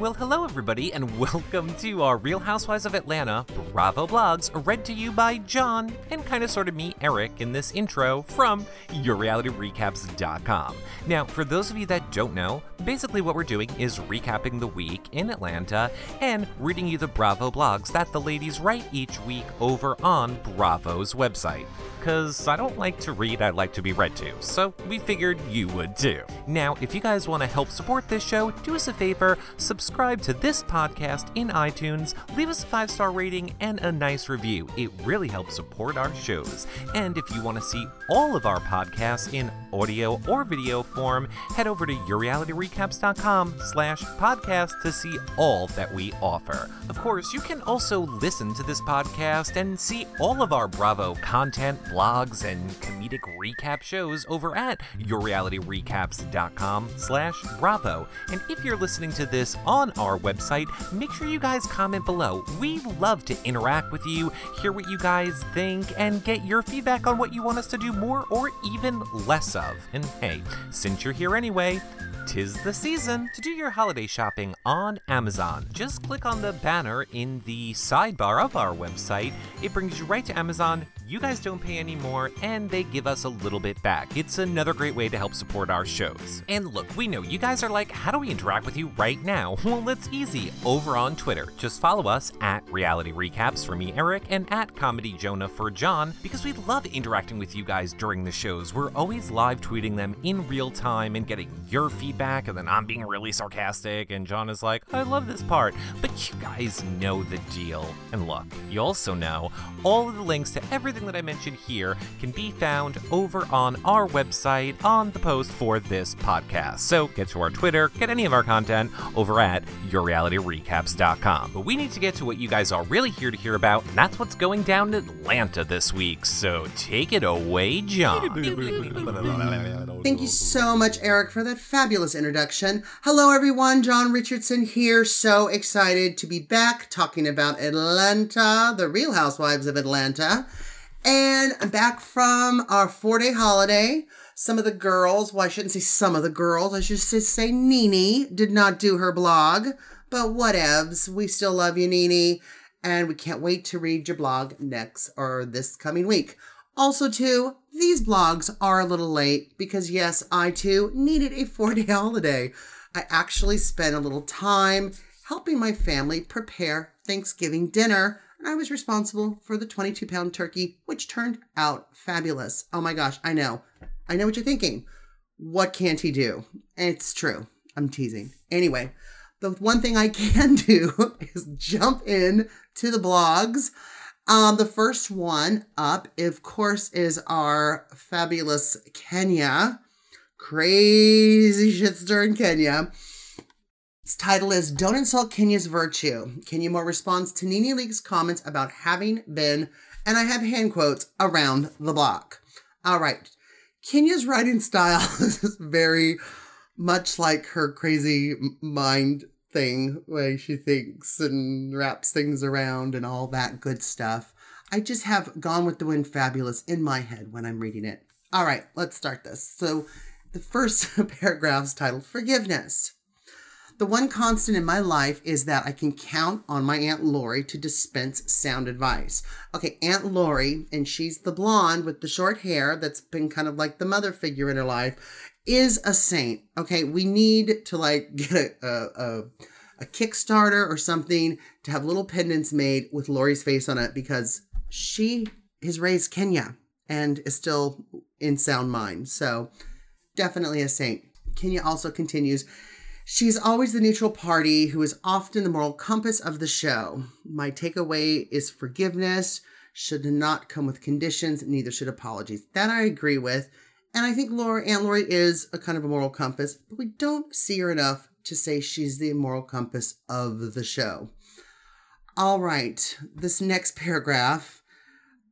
Well, hello, everybody, and welcome to our Real Housewives of Atlanta Bravo blogs, read to you by John and kind of sort of me, Eric, in this intro from YourRealityRecaps.com. Now, for those of you that don't know, basically what we're doing is recapping the week in Atlanta and reading you the Bravo blogs that the ladies write each week over on Bravo's website because I don't like to read, I like to be read to, so we figured you would too. Now, if you guys want to help support this show, do us a favor, subscribe to this podcast in iTunes, leave us a five star rating and a nice review. It really helps support our shows. And if you want to see all of our podcasts in audio or video form, head over to yourrealityrecaps.com slash podcast to see all that we offer. Of course, you can also listen to this podcast and see all of our Bravo content, blogs, and comedic recap shows over at yourrealityrecaps.com slash bravo. And if you're listening to this on our website, make sure you guys comment below. We love to interact with you, hear what you guys think, and get your feedback on what you want us to do more or even less of. And hey, since you're here anyway, Tis the season to do your holiday shopping on Amazon. Just click on the banner in the sidebar of our website. It brings you right to Amazon. You guys don't pay any more, and they give us a little bit back. It's another great way to help support our shows. And look, we know you guys are like, how do we interact with you right now? Well, it's easy. Over on Twitter, just follow us at Reality Recaps for me, Eric, and at Comedy Jonah for John, because we love interacting with you guys during the shows. We're always live tweeting them in real time and getting your feedback, and then I'm being really sarcastic, and John is like, I love this part. But you guys know the deal. And look, you also know all of the links to everything that I mentioned here can be found over on our website on the post for this podcast. So get to our Twitter, get any of our content over at yourrealityrecaps.com. But we need to get to what you guys are really here to hear about, and that's what's going down in Atlanta this week. So take it away, John. Thank you so much, Eric, for that fabulous introduction. Hello, everyone. John Richardson here. So excited to be back talking about Atlanta, the real housewives of Atlanta. And I'm back from our four day holiday. Some of the girls, well, I shouldn't say some of the girls, I should just say Nene did not do her blog, but whatevs. We still love you, Nene. and we can't wait to read your blog next or this coming week. Also, too, these blogs are a little late because, yes, I too needed a four day holiday. I actually spent a little time helping my family prepare Thanksgiving dinner I was responsible for the 22 pound turkey, which turned out fabulous. Oh my gosh, I know. I know what you're thinking. What can't he do? It's true. I'm teasing. Anyway, the one thing I can do is jump in to the blogs. Um, the first one up, of course, is our fabulous Kenya. Crazy shit stirring Kenya. Its title is Don't Insult Kenya's Virtue. Kenya Moore responds to Nene Leakes' comments about having been, and I have hand quotes, around the block. All right. Kenya's writing style is very much like her crazy mind thing, way she thinks and wraps things around and all that good stuff. I just have Gone with the Wind Fabulous in my head when I'm reading it. All right, let's start this. So, the first paragraph's titled Forgiveness. The one constant in my life is that I can count on my Aunt Lori to dispense sound advice. Okay, Aunt Lori, and she's the blonde with the short hair that's been kind of like the mother figure in her life, is a saint. Okay, we need to like get a, a, a, Kickstarter or something to have little pendants made with Lori's face on it because she has raised Kenya and is still in sound mind. So definitely a saint. Kenya also continues. She's always the neutral party who is often the moral compass of the show. My takeaway is forgiveness should not come with conditions, neither should apologies. That I agree with. And I think Laura, Aunt Lori is a kind of a moral compass, but we don't see her enough to say she's the moral compass of the show. All right, this next paragraph,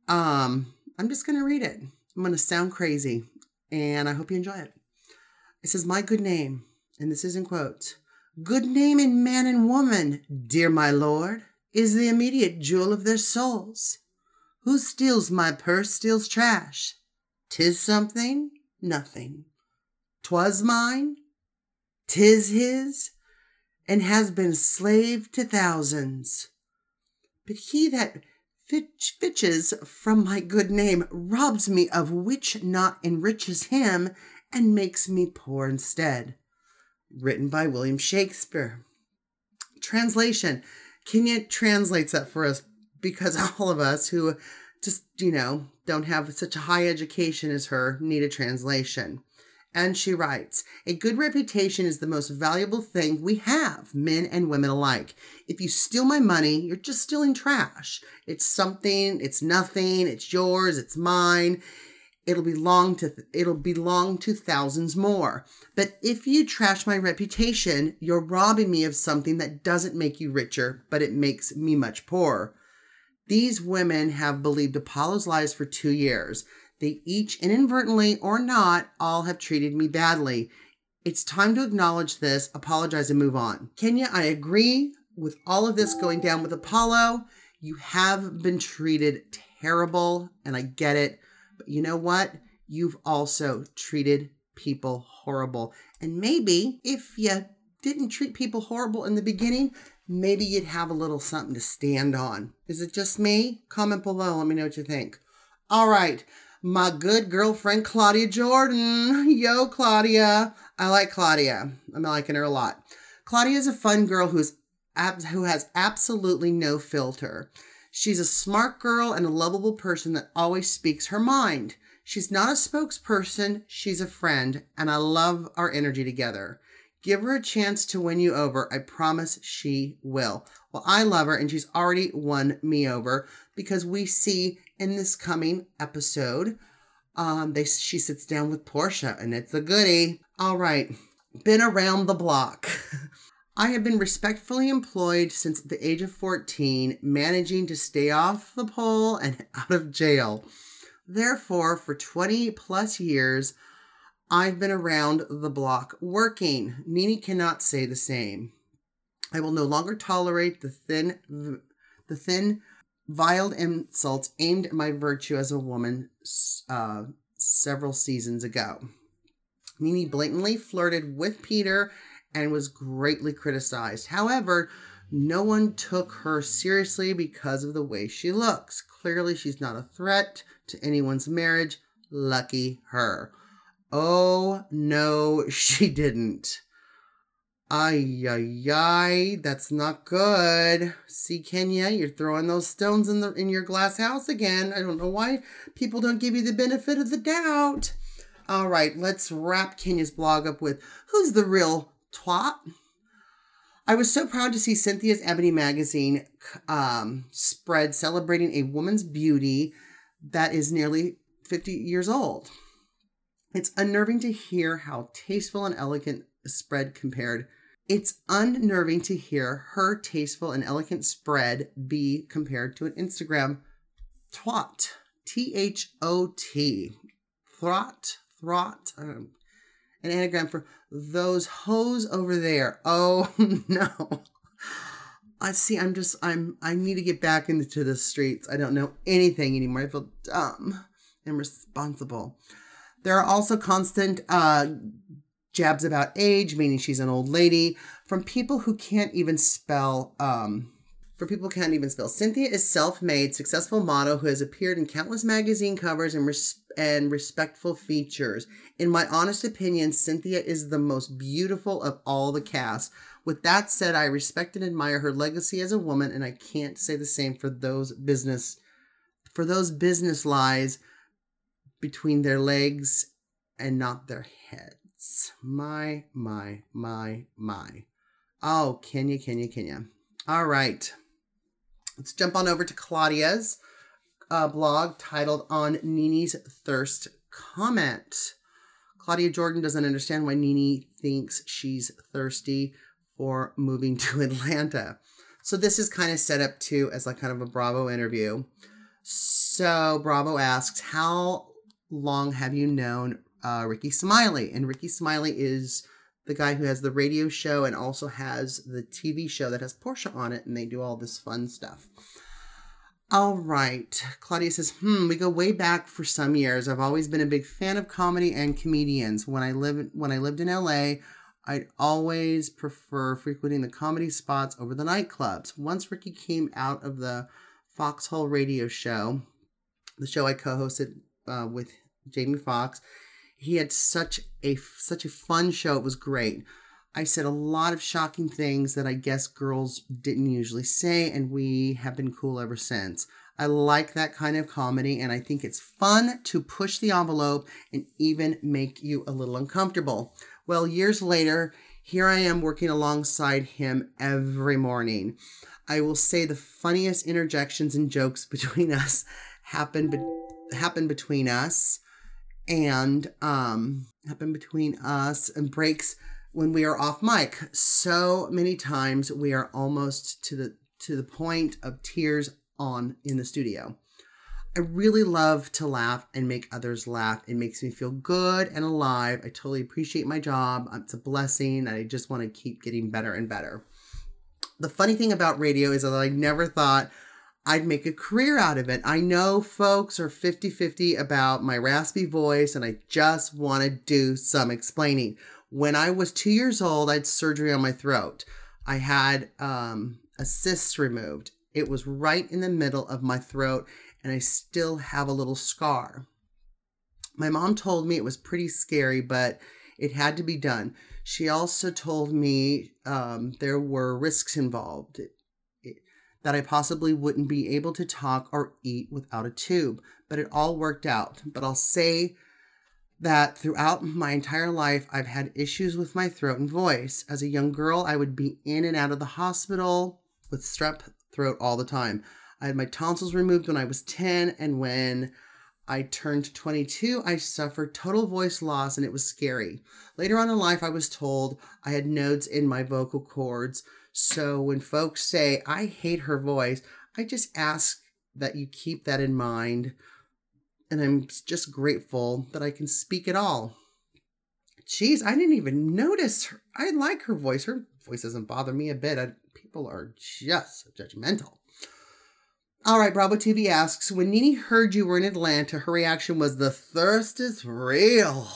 um, I'm just going to read it. I'm going to sound crazy, and I hope you enjoy it. It says, My good name and this is in quotes, good name in man and woman, dear my lord, is the immediate jewel of their souls. Who steals my purse steals trash. Tis something, nothing. Twas mine, tis his, and has been slave to thousands. But he that fitch, fitches from my good name robs me of which not enriches him and makes me poor instead. Written by William Shakespeare. Translation. Kenya translates that for us because all of us who just, you know, don't have such a high education as her need a translation. And she writes, a good reputation is the most valuable thing we have, men and women alike. If you steal my money, you're just stealing trash. It's something, it's nothing, it's yours, it's mine. It'll belong to it'll belong to thousands more. But if you trash my reputation, you're robbing me of something that doesn't make you richer, but it makes me much poorer. These women have believed Apollo's lies for 2 years. They each, inadvertently or not, all have treated me badly. It's time to acknowledge this, apologize, and move on. Kenya, I agree with all of this going down with Apollo. You have been treated terrible, and I get it. But you know what? You've also treated people horrible. And maybe if you didn't treat people horrible in the beginning, maybe you'd have a little something to stand on. Is it just me? Comment below. Let me know what you think. All right my good girlfriend Claudia Jordan. Yo, Claudia. I like Claudia. I'm liking her a lot. Claudia is a fun girl who's who has absolutely no filter. She's a smart girl and a lovable person that always speaks her mind. She's not a spokesperson, she's a friend, and I love our energy together. Give her a chance to win you over. I promise she will. Well, I love her, and she's already won me over because we see in this coming episode, um, they she sits down with Porsha, and it's a goodie. All right, been around the block. I have been respectfully employed since the age of 14, managing to stay off the pole and out of jail. Therefore, for 20 plus years, I've been around the block working. Nene cannot say the same. I will no longer tolerate the thin, the thin, vile insults aimed at my virtue as a woman uh, several seasons ago. Nene blatantly flirted with Peter and was greatly criticized. However, no one took her seriously because of the way she looks. Clearly, she's not a threat to anyone's marriage. Lucky her. Oh, no, she didn't. Ay, ay, ay, that's not good. See, Kenya, you're throwing those stones in the in your glass house again. I don't know why people don't give you the benefit of the doubt. All right, let's wrap Kenya's blog up with who's the real twat. I was so proud to see Cynthia's Ebony magazine um, spread celebrating a woman's beauty that is nearly 50 years old. It's unnerving to hear how tasteful and elegant spread compared. It's unnerving to hear her tasteful and elegant spread be compared to an Instagram twat. T H O T. Throt. Throt. Um, an anagram for those hoes over there. Oh no. I see. I'm just. I'm. I need to get back into the streets. I don't know anything anymore. I feel dumb and responsible. There are also constant uh, jabs about age, meaning she's an old lady, from people who can't even spell. Um, for people who can't even spell. Cynthia is self-made, successful model who has appeared in countless magazine covers and res- and respectful features. In my honest opinion, Cynthia is the most beautiful of all the cast. With that said, I respect and admire her legacy as a woman, and I can't say the same for those business for those business lies between their legs and not their heads. My, my, my, my. Oh, Kenya, Kenya, Kenya. All right. Let's jump on over to Claudia's uh, blog titled On Nene's Thirst Comment. Claudia Jordan doesn't understand why Nene thinks she's thirsty for moving to Atlanta. So this is kind of set up too as like kind of a Bravo interview. So Bravo asks, How long have you known uh, Rickey Smiley? And Rickey Smiley is the guy who has the radio show and also has the TV show that has Porsha on it, and they do all this fun stuff. All right. Claudia says, hmm, we go way back for some years. I've always been a big fan of comedy and comedians. When I live when I lived in LA, I'd always prefer frequenting the comedy spots over the nightclubs. Once Rickey came out of the Foxxhole radio show, the show I co-hosted uh, with Jamie Foxx, he had such a such a fun show. It was great. I said a lot of shocking things that I guess girls didn't usually say, and we have been cool ever since. I like that kind of comedy, and I think it's fun to push the envelope and even make you a little uncomfortable. Well, years later, here I am working alongside him every morning. I will say the funniest interjections and jokes between us happen be- happen between us and um happen between us and breaks when we are off mic. So many times we are almost to the to the point of tears on in the studio. I really love to laugh and make others laugh. It makes me feel good and alive. I totally appreciate my job. It's a blessing, and I just want to keep getting better and better. The funny thing about radio is that I never thought I'd make a career out of it. I know folks are 50 50 about my raspy voice, and I just want to do some explaining. When I was two years old, I had surgery on my throat. I had um, a cyst removed, it was right in the middle of my throat, and I still have a little scar. My mom told me it was pretty scary, but it had to be done. She also told me um, there were risks involved, that I possibly wouldn't be able to talk or eat without a tube, but it all worked out. But I'll say that throughout my entire life, I've had issues with my throat and voice. As a young girl, I would be in and out of the hospital with strep throat all the time. I had my tonsils removed when I was 10, and when I turned 22, I suffered total voice loss and it was scary. Later on in life, I was told I had nodes in my vocal cords. So when folks say, I hate her voice, I just ask that you keep that in mind. And I'm just grateful that I can speak at all. Jeez, I didn't even notice her. I like her voice. Her voice doesn't bother me a bit. I, people are just judgmental. All right, Bravo TV asks When Nene heard you were in Atlanta, her reaction was, The thirst is real.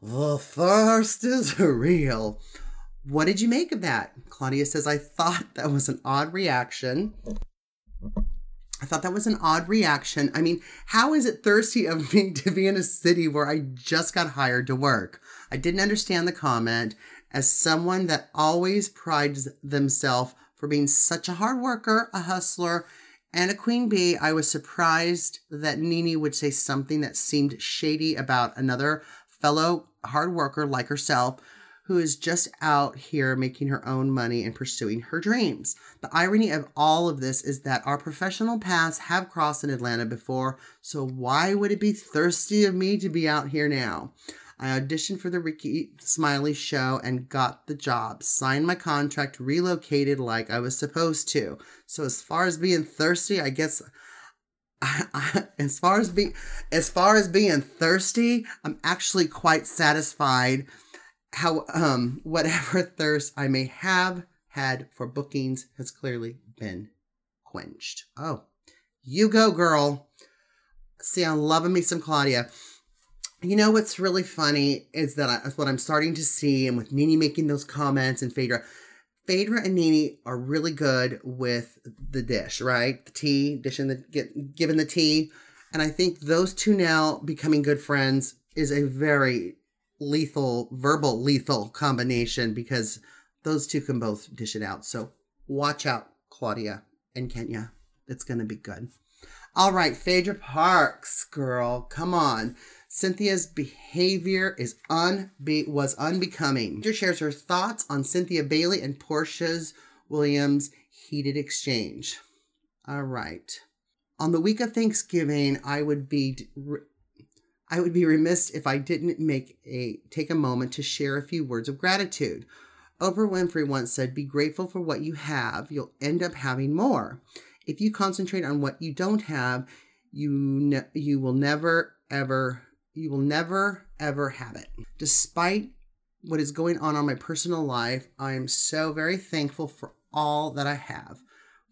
The thirst is real. What did you make of that? Claudia says, I thought that was an odd reaction. I thought that was an odd reaction. I mean, how is it thirsty of me to be in a city where I just got hired to work? I didn't understand the comment. As someone that always prides themselves for being such a hard worker, a hustler, and a queen bee, I was surprised that Nene would say something that seemed shady about another fellow hard worker like herself who is just out here making her own money and pursuing her dreams. The irony of all of this is that our professional paths have crossed in Atlanta before, so why would it be thirsty of me to be out here now? I auditioned for the Rickey Smiley show and got the job. Signed my contract, relocated like I was supposed to. So as far as being thirsty, I guess I, I, as far as be as far as being thirsty, I'm actually quite satisfied how um whatever thirst I may have had for bookings has clearly been quenched. Oh, you go, girl. See, I'm loving me some Claudia. You know what's really funny is that I, what I'm starting to see, and with Nene making those comments and Phaedra, Phaedra and Nene are really good with the dish, right? The tea, dishing the get giving the tea, and I think those two now becoming good friends is a very lethal, verbal lethal combination because those two can both dish it out. So watch out, Claudia and Kenya. It's gonna be good. All right, Phaedra Parks, girl, come on. Cynthia's behavior is unbe- was unbecoming. She shares her thoughts on Cynthia Bailey and Porsha's Williams heated exchange. All right. On the week of Thanksgiving, I would be I would be remiss if I didn't make a take a moment to share a few words of gratitude. Oprah Winfrey once said, "Be grateful for what you have. You'll end up having more. If you concentrate on what you don't have, you ne- you will never ever you will never, ever have it. Despite what is going on in my personal life, I am so very thankful for all that I have.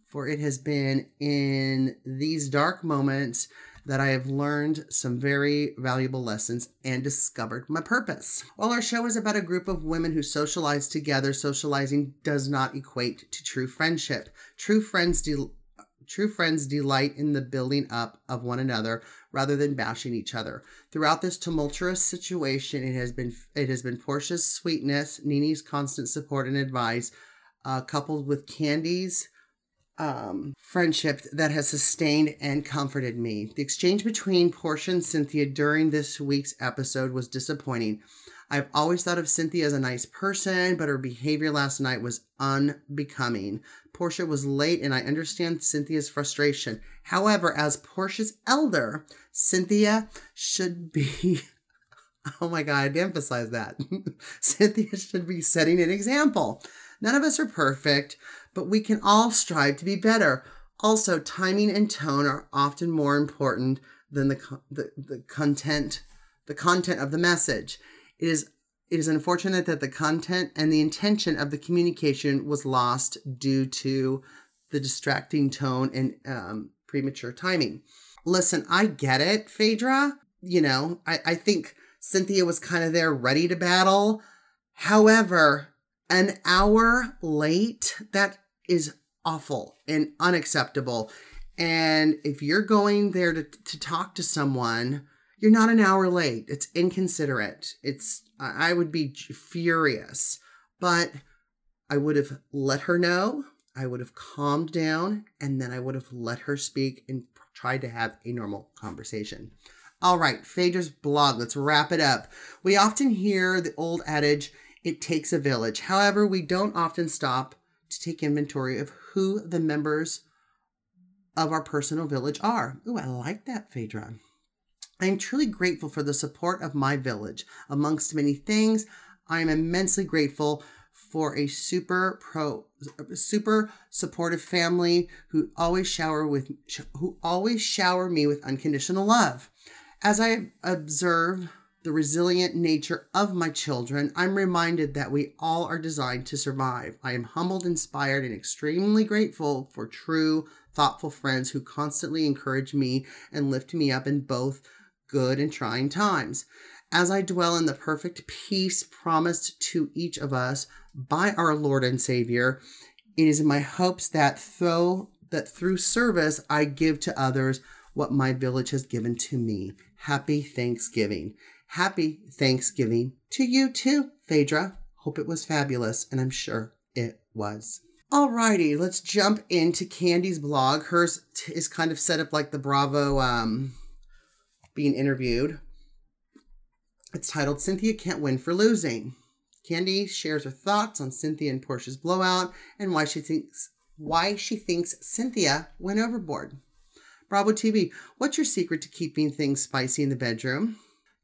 For it has been in these dark moments that I have learned some very valuable lessons and discovered my purpose. While our show is about a group of women who socialize together, socializing does not equate to true friendship. True friends del- true friends delight in the building up of one another rather than bashing each other. Throughout this tumultuous situation, it has been it has been Porsha's sweetness, Nene's constant support and advice, uh, coupled with Kandi's um, friendship that has sustained and comforted me. The exchange between Porsha and Cynthia during this week's episode was disappointing. I've always thought of Cynthia as a nice person, but her behavior last night was unbecoming. Porsha was late, and I understand Cynthia's frustration. However, as Porsha's elder, Cynthia should be. Oh my God, I'd emphasize that. Cynthia should be setting an example. None of us are perfect, but we can all strive to be better. Also, timing and tone are often more important than the, the, the content the content of the message. It is it is unfortunate that the content and the intention of the communication was lost due to the distracting tone and um, premature timing. Listen, I get it, Phaedra. You know, I, I think Cynthia was kind of there ready to battle. However, an hour late, that is awful and unacceptable. And if you're going there to, to talk to someone, you're not an hour late. It's inconsiderate. It's I would be furious. But I would have let her know. I would have calmed down and then I would have let her speak and tried to have a normal conversation. All right, Phaedra's blog. Let's wrap it up. We often hear the old adage, it takes a village. However, we don't often stop to take inventory of who the members of our personal village are. Ooh, I like that, Phaedra. I am truly grateful for the support of my village. Amongst many things, I am immensely grateful for a super pro super supportive family who always shower with who always shower me with unconditional love. As I observe the resilient nature of my children, I'm reminded that we all are designed to survive. I am humbled, inspired, and extremely grateful for true, thoughtful friends who constantly encourage me and lift me up in both good and trying times. As I dwell in the perfect peace promised to each of us by our Lord and Savior, it is in my hopes that though that through service I give to others what my village has given to me. Happy Thanksgiving. Happy Thanksgiving to you too, Phaedra. Hope it was fabulous, and I'm sure it was. Alrighty, let's jump into Kandi's blog. Hers is kind of set up like the Bravo um, being interviewed. It's titled Cynthia Can't Win for Losing. Kandi shares her thoughts on Cynthia and Porsha's blowout and why she thinks why she thinks Cynthia went overboard. Bravo TV, what's your secret to keeping things spicy in the bedroom?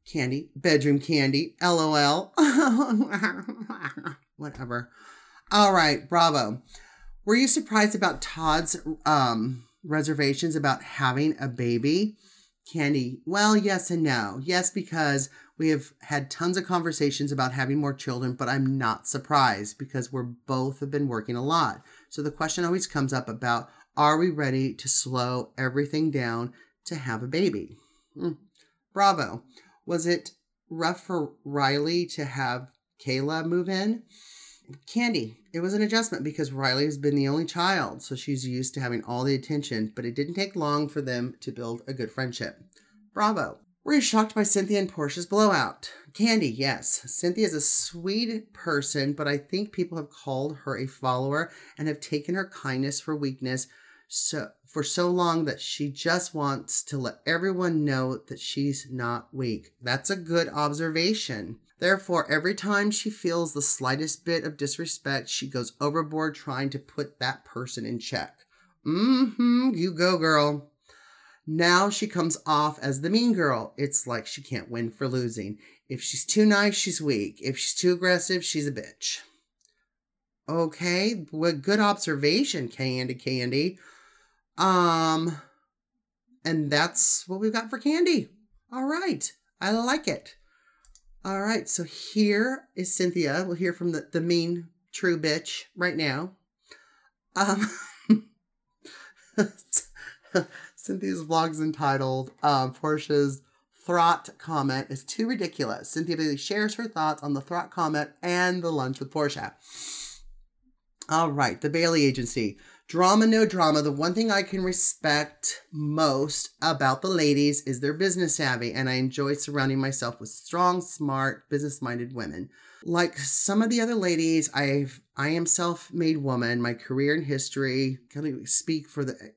Kandi, Bedroom Kandi, lol. Whatever. All right, bravo. Were you surprised about Todd's um, reservations about having a baby? Kandi, well, yes and no. Yes, because we have had tons of conversations about having more children, but I'm not surprised because we're both have been working a lot. So the question always comes up about are we ready to slow everything down to have a baby? Mm. Bravo. Was it rough for Riley to have Kaela move in? Kandi, it was an adjustment because Riley has been the only child, so she's used to having all the attention, but it didn't take long for them to build a good friendship. Bravo. Were you shocked by Cynthia and Porsha's blowout? Kandi, yes. Cynthia is a sweet person, but I think people have called her a follower and have taken her kindness for weakness so for so long that she just wants to let everyone know that she's not weak. That's a good observation. Therefore, every time she feels the slightest bit of disrespect, she goes overboard trying to put that person in check. Mm-hmm, you go, girl. Now she comes off as the mean girl. It's like she can't win for losing. If she's too nice, she's weak. If she's too aggressive, she's a bitch. Okay, well, good observation, Kandi Kandi. Um, and that's what we've got for Kandi. All right, I like it. All right, so here is Cynthia. We'll hear from the, the mean true bitch right now. Um, Cynthia's vlog's entitled um, Porsha's Throt comment is too ridiculous. Cynthia Bailey shares her thoughts on the Throt comment and the lunch with Porsha. All right, the Bailey Agency. Drama, no drama. The one thing I can respect most about the ladies is their business savvy, and I enjoy surrounding myself with strong, smart, business minded women. Like some of the other ladies, I've I am self-made woman. My career and history kind of speak for the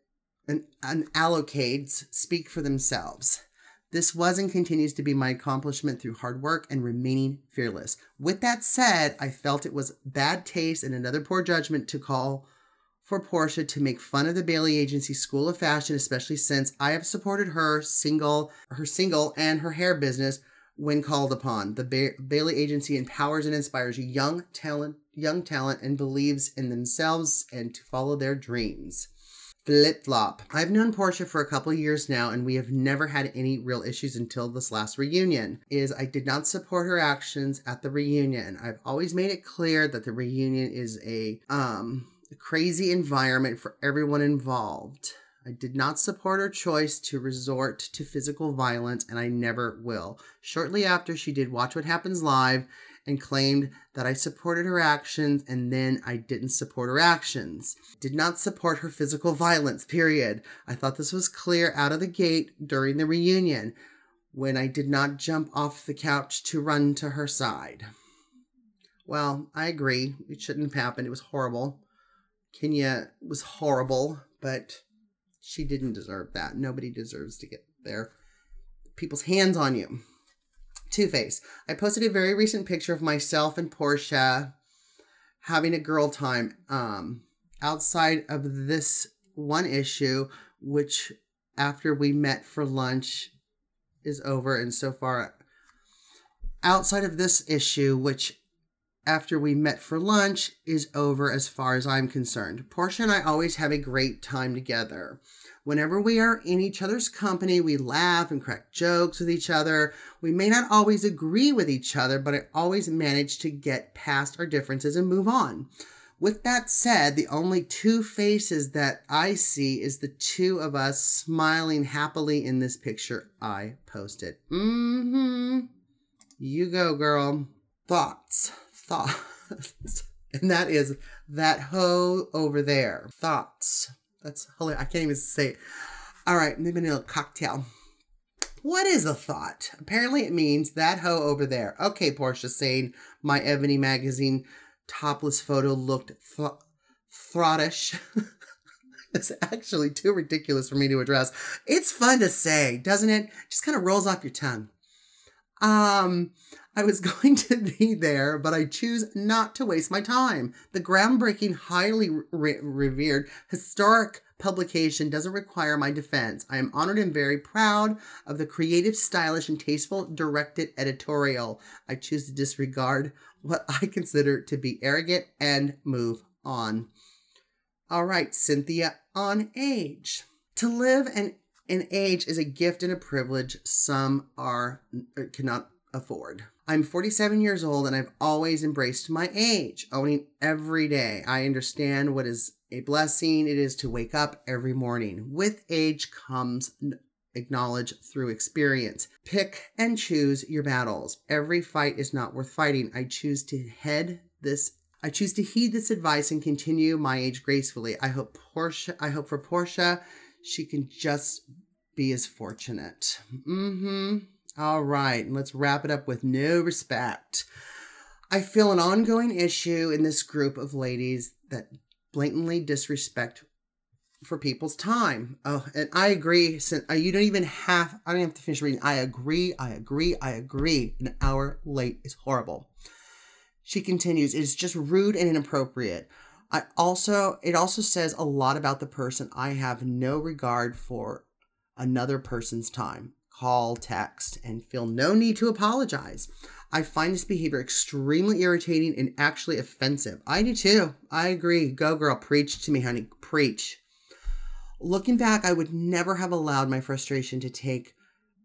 and, and allocates speak for themselves. This was and continues to be my accomplishment through hard work and remaining fearless. With that said, I felt it was bad taste and another poor judgment to call for Porsha to make fun of the Bailey Agency School of Fashion, especially since I have supported her single, her single and her hair business when called upon. The ba- Bailey Agency empowers and inspires young talent, young talent, and believes in themselves and to follow their dreams. Flip flop. I've known Porsha for a couple years now, and we have never had any real issues until this last reunion. Is I did not support her actions at the reunion. I've always made it clear that the reunion is a um a crazy environment for everyone involved. I did not support her choice to resort to physical violence, and I never will. Shortly after, she did Watch What Happens Live and claimed that I supported her actions, and then I didn't support her actions. Did not support her physical violence, period. I thought this was clear out of the gate during the reunion when I did not jump off the couch to run to her side. Well, I agree. It shouldn't have happened. It was horrible. Kenya was horrible, but she didn't deserve that. Nobody deserves to get their people's hands on you. Two Face. I posted a very recent picture of myself and Porsha having a girl time um, outside of this one issue, which after we met for lunch is over. And so far, outside of this issue, which after we met for lunch is over as far as I'm concerned. Porsha and I always have a great time together. Whenever we are in each other's company, we laugh and crack jokes with each other. We may not always agree with each other, but I always manage to get past our differences and move on. With that said, the only two faces that I see is the two of us smiling happily in this picture I posted. Mm hmm. You go, girl. Thoughts thoughts. and that is that hoe over there. Thoughts. That's hilarious. I can't even say it. All right, maybe a little cocktail. What is a thought? Apparently, it means that hoe over there. Okay, Porsha saying my Ebony magazine topless photo looked th- it's actually too ridiculous for me to address. It's fun to say, doesn't it? Just kind of rolls off your tongue. Um, I was going to be there, but I choose not to waste my time. The groundbreaking, highly re- revered, historic publication doesn't require my defense. I am honored and very proud of the creative, stylish, and tasteful directed editorial. I choose to disregard what I consider to be arrogant and move on. All right, Cynthia on age. To live and in age is a gift and a privilege some are uh, cannot afford. I'm 47 years old and I've always embraced my age, owning every day. I understand what is a blessing it is to wake up every morning. With age comes acknowledge through experience. Pick and choose your battles. Every fight is not worth fighting. I choose to head this I choose to heed this advice and continue my age gracefully. I hope Porsha I hope for Porsha she can just be as fortunate. Mm-hmm. All right, and let's wrap it up with no respect. I feel an ongoing issue in this group of ladies that blatantly disrespect for people's time. Oh, and I agree. Since uh, you don't even have, I don't have to finish reading. I agree. I agree. I agree. An hour late is horrible. She continues. It is just rude and inappropriate. I also, it also says a lot about the person. I have no regard for another person's time call, text, and feel no need to apologize. I find this behavior extremely irritating and actually offensive. I do too. I agree. Go, girl. Preach to me, honey. Preach. Looking back, I would never have allowed my frustration to take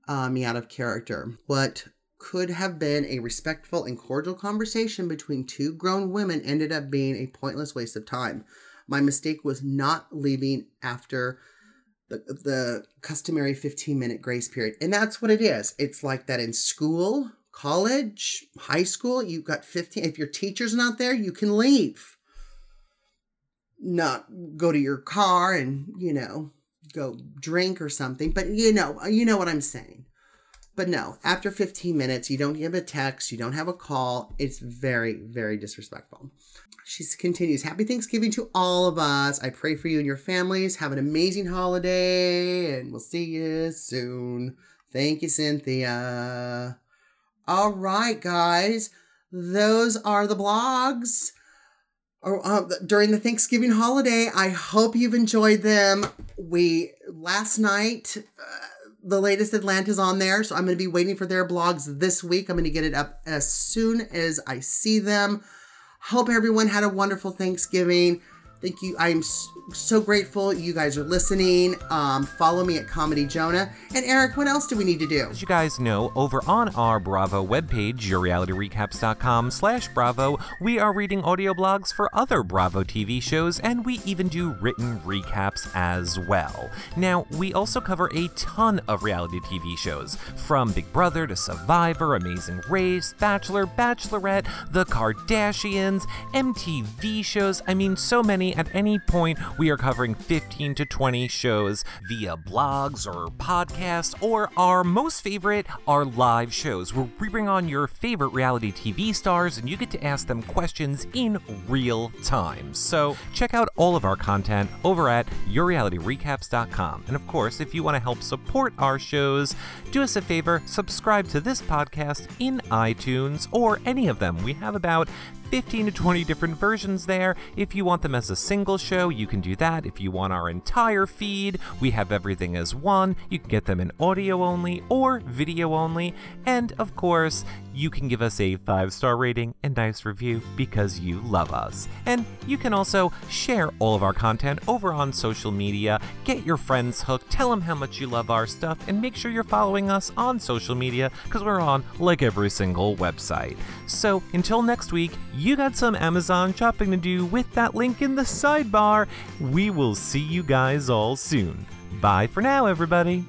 uh, me out of character. What could have been a respectful and cordial conversation between two grown women ended up being a pointless waste of time. My mistake was not leaving after the, the customary 15 minute grace period. And that's what it is. It's like that in school, college, high school. You've got 15. If your teacher's not there, you can leave. Not go to your car and, you know, go drink or something. But you know, you know what I'm saying. But no, after 15 minutes, you don't give a text, you don't have a call. It's very, very disrespectful. She continues, Happy Thanksgiving to all of us. I pray for you and your families. Have an amazing holiday, and we'll see you soon. Thank you, Cynthia. All right, guys. Those are the blogs uh, during the Thanksgiving holiday. I hope you've enjoyed them. We last night, uh, the latest Atlanta's on there, so I'm going to be waiting for their blogs this week. I'm going to get it up as soon as I see them. Hope everyone had a wonderful Thanksgiving. Thank you. I'm so grateful you guys are listening. Um, follow me at Comedy Jonah. And Eric, what else do we need to do? As you guys know, over on our Bravo webpage, yourrealityrecaps.com slash Bravo, we are reading audio blogs for other Bravo TV shows, and we even do written recaps as well. Now, we also cover a ton of reality TV shows, from Big Brother to Survivor, Amazing Race, Bachelor, Bachelorette, The Kardashians, MTV shows, I mean, so many at any point, we are covering 15 to 20 shows via blogs or podcasts, or our most favorite, our live shows, where we bring on your favorite reality TV stars and you get to ask them questions in real time. So check out all of our content over at yourrealityrecaps.com. And of course, if you want to help support our shows, do us a favor, subscribe to this podcast in iTunes or any of them. We have about 15 to 20 different versions there. If you want them as a single show, you can do that. If you want our entire feed, we have everything as one. You can get them in audio only or video only. And of course, you can give us a five star rating and nice review because you love us. And you can also share all of our content over on social media. Get your friends hooked, tell them how much you love our stuff, and make sure you're following us on social media because we're on like every single website. So until next week, you got some Amazon shopping to do with that link in the sidebar. We will see you guys all soon. Bye for now, everybody.